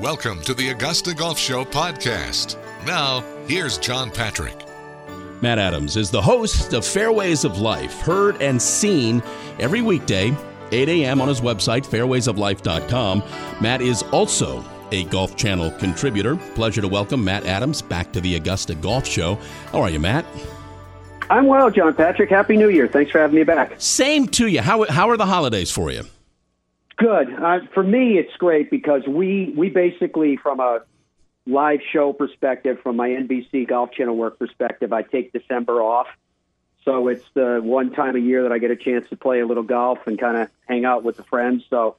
Welcome to the Augusta Golf Show podcast. Now, here's John Patrick. Matt Adams is the host of Fairways of Life, heard and seen every weekday, 8 a.m. on his website, fairwaysoflife.com. Matt is also a Golf Channel contributor. Pleasure to welcome Matt Adams back to the Augusta Golf Show. How are you, Matt? I'm well, John Patrick. Happy New Year. Thanks for having me back. Same to you. How, how are the holidays for you? Good. Uh, for me, it's great because we we basically, from a live show perspective, from my NBC Golf Channel work perspective, I take December off. So it's the one time a year that I get a chance to play a little golf and kind of hang out with the friends. So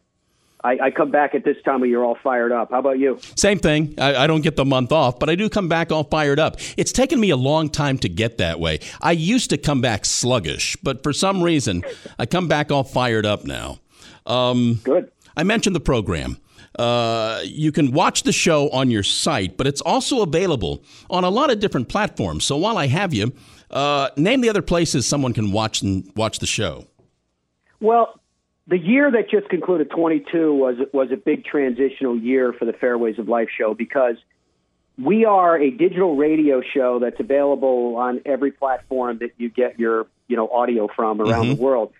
I, I, come back at this time of year all fired up. How about you? Same thing. I, I, don't get the month off, but I do come back all fired up. It's taken me a long time to get that way. I used to come back sluggish, but for some reason, I come back all fired up now. Um, Good. I mentioned the program. Uh, you can watch the show on your site, but it's also available on a lot of different platforms. So while I have you, uh, name the other places someone can watch and watch the show. Well, the year that just concluded, 22, was was a big transitional year for the Fairways of Life show because we are a digital radio show that's available on every platform that you get your you know audio from around mm-hmm. the world.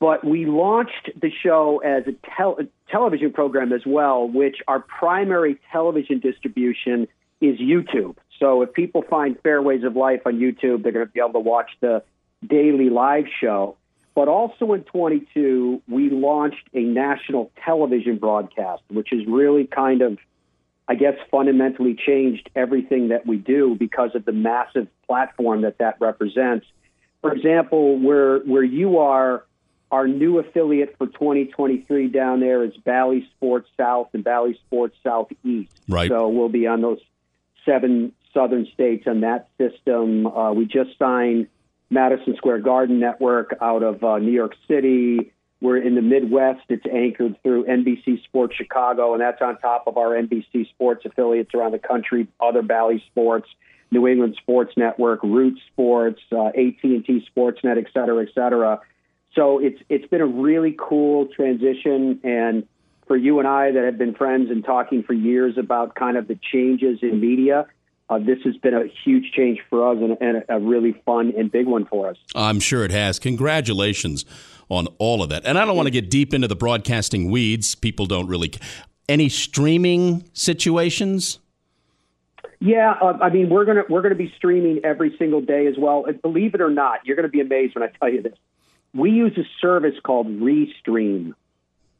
But we launched the show as a, tel- a television program as well, which our primary television distribution is YouTube. So if people find Fairways of Life on YouTube, they're going to be able to watch the daily live show. But also in 22, we launched a national television broadcast, which has really kind of, I guess, fundamentally changed everything that we do because of the massive platform that that represents. For example, where where you are, our new affiliate for 2023 down there is Bally Sports South and Bally Sports Southeast. Right. So we'll be on those seven southern states on that system. Uh, we just signed Madison Square Garden network out of uh, New York City. We're in the Midwest. It's anchored through NBC Sports Chicago, and that's on top of our NBC Sports affiliates around the country, other Bally Sports, New England Sports Network, Root Sports, uh, AT&T Sportsnet, et cetera, et cetera. So it's it's been a really cool transition, and for you and I that have been friends and talking for years about kind of the changes in media – uh, this has been a huge change for us and, and, a really fun and big one for us. I'm sure it has. Congratulations on all of that. And I don't want to get deep into the broadcasting weeds. People don't really. Any streaming situations? Yeah, uh, I mean we're gonna we're gonna be streaming every single day as well. And believe it or not, you're gonna be amazed when I tell you this. We use a service called Restream.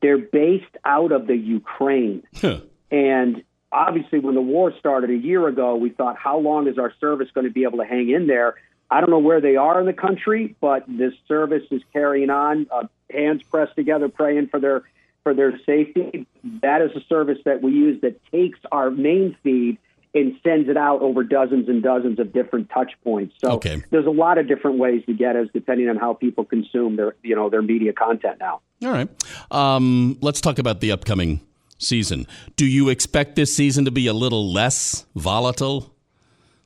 They're based out of the Ukraine, huh. and obviously, when the war started a year ago, we thought, how long is our service going to be able to hang in there? I don't know where they are in the country, but this service is carrying on. Uh, hands pressed together, praying for their for their safety. That is a service that we use that takes our main feed and sends it out over dozens and dozens of different touch points. So okay. there's a lot of different ways to get us, depending on how people consume their you know their media content now. All right, um, let's talk about the upcoming season. Do you expect this season to be a little less volatile?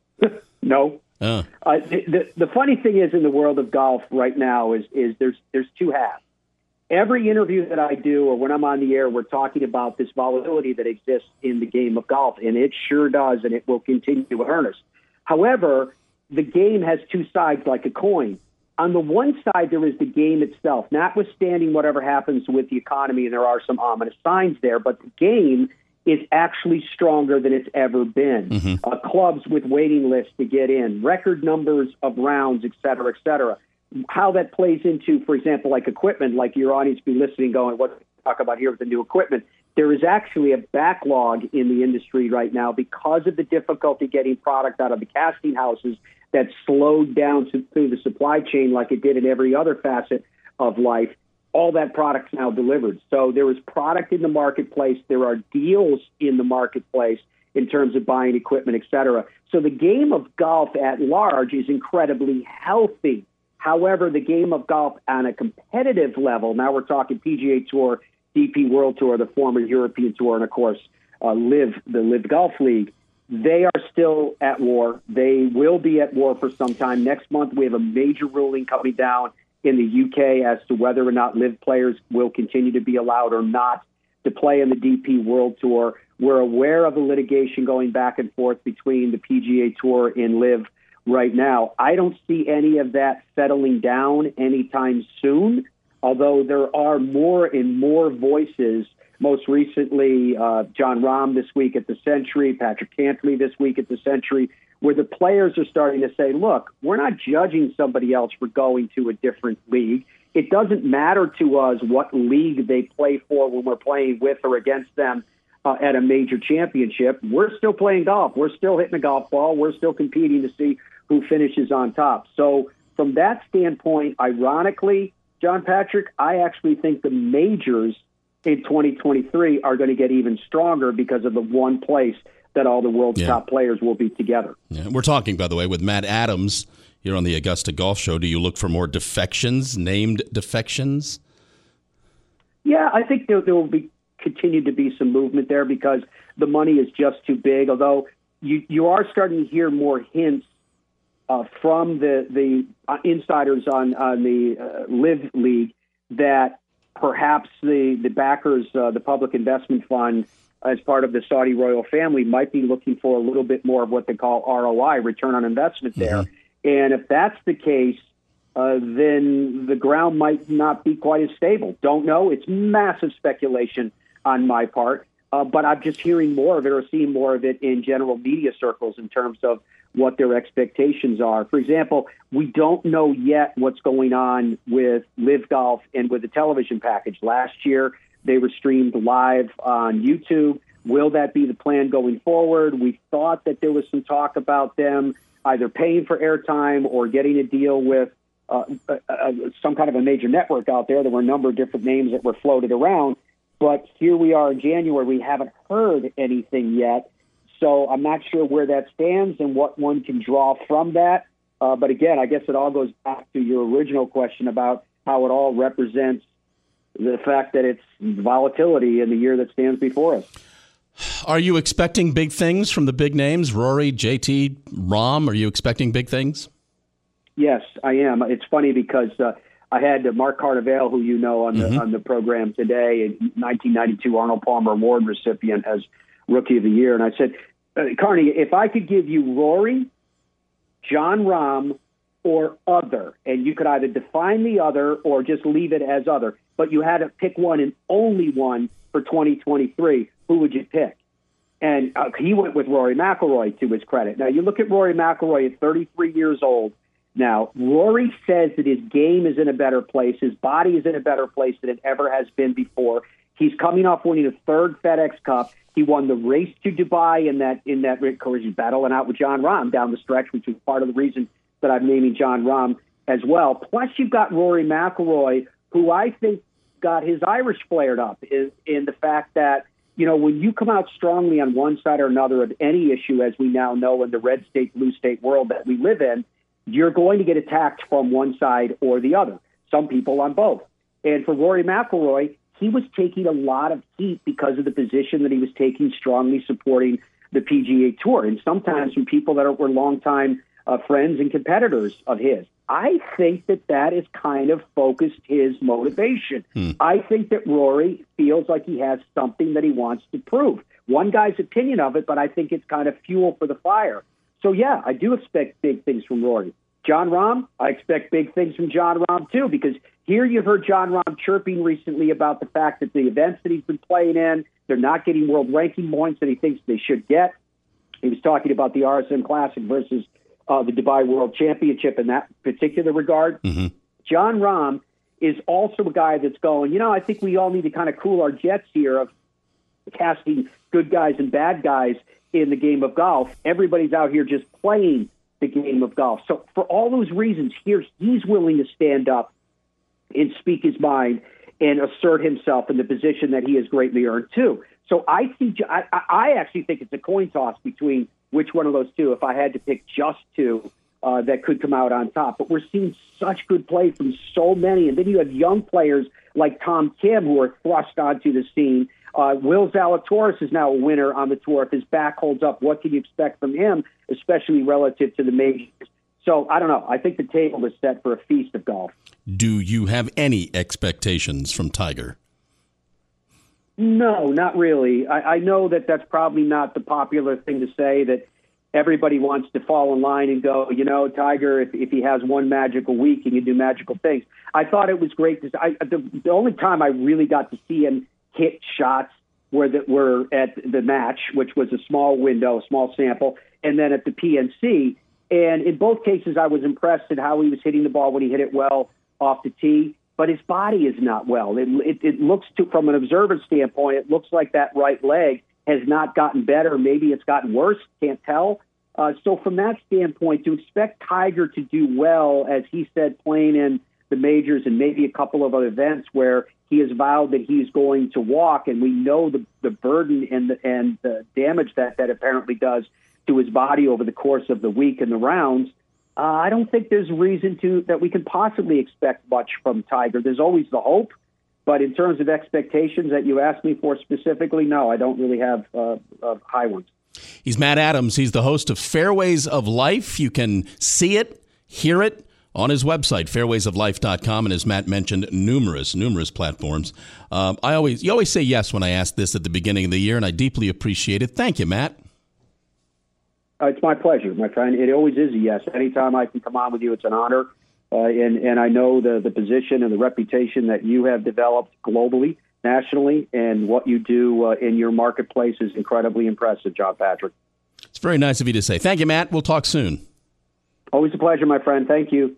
no. Uh. Uh, the, the funny thing is in the world of golf right now is is there's there's two halves. Every interview that I do or when I'm on the air, we're talking about this volatility that exists in the game of golf, and it sure does, and it will continue to earnest. However, the game has two sides like a coin on the one side, there is the game itself, notwithstanding whatever happens with the economy, and there are some ominous signs there, but the game is actually stronger than it's ever been. Mm-hmm. Uh, clubs with waiting lists to get in, record numbers of rounds, et cetera, et cetera. How that plays into, for example, like equipment, like your audience be listening, going, what talk about here with the new equipment? There is actually a backlog in the industry right now because of the difficulty getting product out of the casting houses that slowed down through the supply chain like it did in every other facet of life. All that product's now delivered. So there is product in the marketplace. There are deals in the marketplace in terms of buying equipment, et cetera. So the game of golf at large is incredibly healthy. However, the game of golf on a competitive level, now we're talking PGA Tour, DP World Tour, the former European Tour, and of course, uh, LIV, the LIV Golf League they are still at war. They will be at war for some time. Next month, we have a major ruling coming down in the UK as to whether or not LIV players will continue to be allowed or not. to play in the DP World Tour. We're aware of the litigation going back and forth between the PGA Tour and LIV right now. I don't see any of that settling down anytime soon, although there are more and more voices. Most recently, uh, Jon Rahm this week at the Sentry, Patrick Cantlay this week at the Sentry, where the players are starting to say, look, we're not judging somebody else for going to a different league. It doesn't matter to us what league they play for when we're playing with or against them uh, at a major championship. We're still playing golf. We're still hitting a golf ball. We're still competing to see who finishes on top. So, from that standpoint, ironically, John Patrick, I actually think the majors in 2023 are going to get even stronger because of the one place that all the world's yeah. top players will be together. Yeah. We're talking, by the way, with Matt Adams here on the Augusta Golf Show. Do you look for more defections, named defections? Yeah, I think there, there will be continue to be some movement there because the money is just too big. Although you you are starting to hear more hints uh, from the the uh, insiders on on the uh, LIV League that perhaps the the backers, uh, the public investment fund, as part of the Saudi royal family, might be looking for a little bit more of what they call ROI, return on investment there. Mm-hmm. And if that's the case, uh, then the ground might not be quite as stable. Don't know. It's massive speculation on my part. Uh, but I'm just hearing more of it or seeing more of it in general media circles in terms of what their expectations are. For example, we don't know yet what's going on with LIV Golf and with the television package. Last year, they were streamed live on YouTube. Will that be the plan going forward? We thought that there was some talk about them either paying for airtime or getting a deal with uh, uh, uh, some kind of a major network out there. There were a number of different names that were floated around. But here we are in January. We haven't heard anything yet. So I'm not sure where that stands and what one can draw from that. Uh, but again, I guess it all goes back to your original question about how it all represents the fact that it's volatility in the year that stands before us. Are you expecting big things from the big names, Rory, JT, Rahm? Are you expecting big things? Yes, I am. It's funny because uh, I had Mark Carnevale, who you know on the mm-hmm. on the program today, a 1992 Arnold Palmer Award recipient as Rookie of the Year, and I said, uh, Carney, if I could give you Rory, Jon Rahm, or other, and you could either define the other or just leave it as other, but you had to pick one and only one for 2023, who would you pick? And uh, he went with Rory McIlroy to his credit. Now you look at Rory McIlroy at 33 years old now, Rory says that his game is in a better place. His body is in a better place than it ever has been before. He's coming off winning a third FedEx Cup. He won the race to Dubai in that in that course he's battling out with Jon Rahm down the stretch, which was part of the reason that I'm naming Jon Rahm as well. Plus, you've got Rory McIlroy, who I think got his Irish flared up in, in the fact that you know when you come out strongly on one side or another of any issue, as we now know in the red state blue state world that we live in you're going to get attacked from one side or the other. Some people on both. And for Rory McIlroy, he was taking a lot of heat because of the position that he was taking, strongly supporting the PGA Tour, and sometimes from people that were longtime uh, friends and competitors of his. I think that that has kind of focused his motivation. Hmm. I think that Rory feels like he has something that he wants to prove. One guy's opinion of it, but I think it's kind of fuel for the fire. So yeah, I do expect big things from Rory. Jon Rahm, I expect big things from Jon Rahm too, because here you heard Jon Rahm chirping recently about the fact that the events that he's been playing in, they're not getting world ranking points that he thinks they should get. He was talking about the RSM Classic versus uh, the Dubai World Championship in that particular regard. Mm-hmm. Jon Rahm is also a guy that's going, you know, I think we all need to kind of cool our jets here of casting good guys and bad guys in the game of golf. Everybody's out here just playing the game of golf. So for all those reasons, here he's willing to stand up and speak his mind and assert himself in the position that he has greatly earned too. So I see. I, I actually think it's a coin toss between which one of those two. If I had to pick just two. Uh, that could come out on top. But we're seeing such good play from so many. And then you have young players like Tom Kim who are thrust onto the scene uh, Will Zalatoris is now a winner on the tour. If his back holds up, what can you expect from him, especially relative to the majors? So I don't know. I think the table is set for a feast of golf. Do you have any expectations from Tiger? No, not really. I, I know that that's probably not the popular thing to say. That everybody wants to fall in line and go, you know, Tiger, if, if he has one magical week, he can do magical things. I thought it was great. To, I, the, the only time I really got to see him hit shots were that were at the match, which was a small window, a small sample, and then at the PNC. And in both cases, I was impressed at how he was hitting the ball when he hit it well off the tee. But his body is not well. It, it, it looks to, from an observer standpoint, it looks like that right leg has not gotten better. Maybe it's gotten worse. Can't tell. Uh, so from that standpoint, to expect Tiger to do well, as he said, playing in the majors and maybe a couple of other events where he has vowed that he's going to walk, and we know the the burden and the, and the damage that that apparently does to his body over the course of the week and the rounds. Uh, I don't think there's reason to that we can possibly expect much from Tiger. There's always the hope, but in terms of expectations that you asked me for specifically, no, I don't really have uh, uh, high ones. He's Matt Adams. He's the host of Fairways of Life. You can see it, hear it on his website, fairwaysoflife.com, and as Matt mentioned, numerous, numerous platforms. Um, I always, you always say yes when I ask this at the beginning of the year, and I deeply appreciate it. Thank you, Matt. Uh, it's my pleasure, my friend. It always is a yes. Anytime I can come on with you, it's an honor. Uh, and, and I know the, the position and the reputation that you have developed globally, nationally, and what you do uh, in your marketplace is incredibly impressive, John Patrick. It's very nice of you to say. Thank you, Matt. We'll talk soon. Always a pleasure, my friend. Thank you.